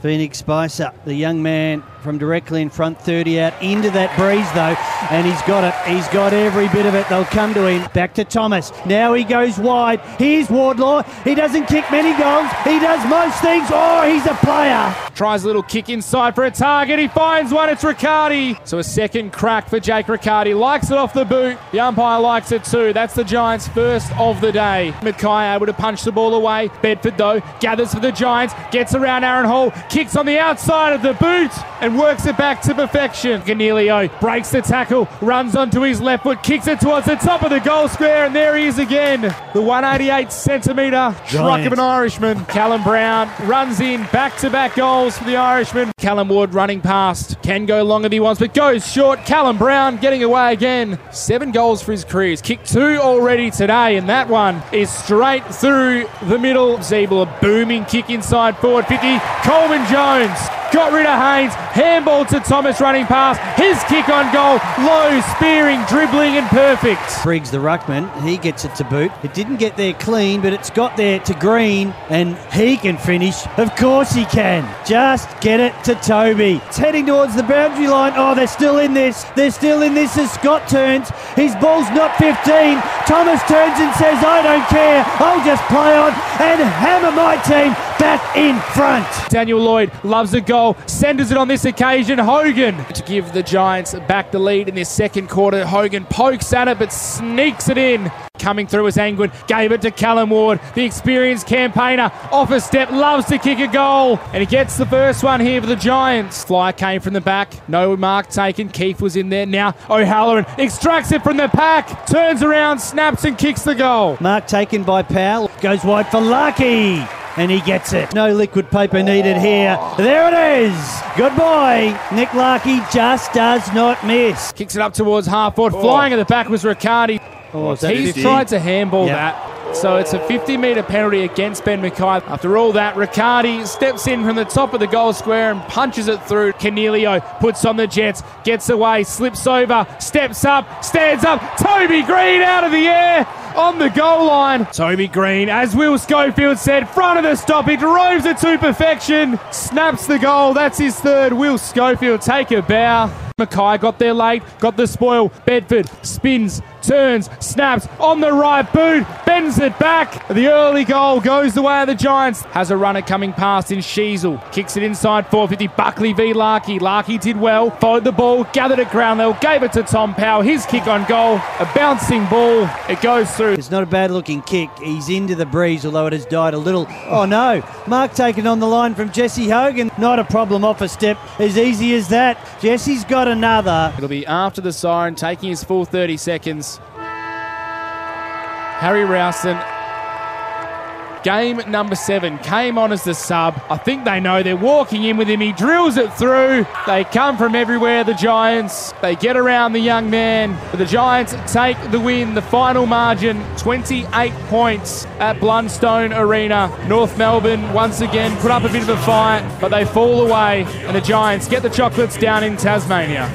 Phoenix Spicer, the young man from directly in front, 30 out into that breeze though, and he's got it. He's got every bit of it. They'll come to him. Back to Thomas. Now he goes wide. Here's Wardlaw. He doesn't kick many goals. He does most things. Oh, he's a player. Tries a little kick inside for a target. He finds one. It's Riccardi. So a second crack for Jake Riccardi. Likes it off the boot. The umpire likes it too. That's the Giants' first of the day. McKay able to punch the ball away. Bedford though gathers for the Giants. Gets around Aaron Hall. Kicks on the outside of the boot and works it back to perfection. Coniglio breaks the tackle, runs onto his left foot, kicks it towards the top of the goal square, and there he is again. The 188 centimetre truck of an Irishman. Callum Brown runs in back to back goals for the Irishman. Callum Wood running past. Can go longer than he wants, but goes short. Callum Brown getting away again. Seven goals for his career. He's kicked two already today, and that one is straight through the middle. Zeeble, a booming kick inside forward 50. Coleman Jones got rid of Haynes, handball to Thomas running past, his kick on goal, low, spearing, dribbling, and perfect. Briggs, the ruckman, he gets it to boot. It didn't get there clean, but it's got there to Green, and he can finish. Of course he can. Just get it to Toby. It's heading towards the boundary line. Oh, they're still in this. They're still in this as Scott turns. His ball's not 15. Thomas turns and says, I don't care. I'll just play on and hammer my team back in front. Daniel Lloyd loves a goal, centres it on this occasion. Hogan to give the Giants back the lead in this second quarter. Hogan pokes at it but sneaks it in. Coming through as Angwin gave it to Callan Ward, the experienced campaigner. Off a step, loves to kick a goal, and he gets the first one here for the Giants. Flyer came from the back, no mark taken. Keith was in there. Now O'Halloran extracts it from the pack, turns around, snaps, and kicks the goal. Mark taken by Powell, goes wide for Lucky. And he gets it. No liquid paper needed here. There it is. Good boy. Nick Larkey just does not miss. Kicks it up towards half forward. Oh. Flying at the back was Riccardi. Oh, He's 50? tried to handball Yep. that. So it's a 50 metre penalty against Ben McKay. After all that, Riccardi steps in from the top of the goal square and punches it through. Coniglio puts on the Jets, gets away, slips over, steps up, stands up. Toby Green out of the air on the goal line. Toby Green, as Will Schofield said, front of the stoppage, roves it to perfection, snaps the goal. That's his third. Will Schofield take a bow. McKay got there late, got the spoil. Bedford spins, turns, snaps on the right boot, bends it back. The early goal goes the way of the Giants. Has a runner coming past in Sheezel. Kicks it inside 450. Buckley v. Larkey. Larkey did well, followed the ball, gathered at ground level, gave it to Tom Powell. His kick on goal, a bouncing ball. It goes through. It's not a bad looking kick. He's into the breeze, although it has died a little. Oh no. Mark taken on the line from Jesse Hogan. Not a problem off a step. As easy as that. Jesse's got another. It'll be after the siren, taking his full 30 seconds. Harry Rowston, game number seven, came on as the sub. I think they know they're walking in with him. He drills it through. They come from everywhere, the Giants. They get around the young man. But the Giants take the win. The final margin 28 points at Blundstone Arena. North Melbourne once again put up a bit of a fight, but they fall away. And the Giants get the chocolates down in Tasmania.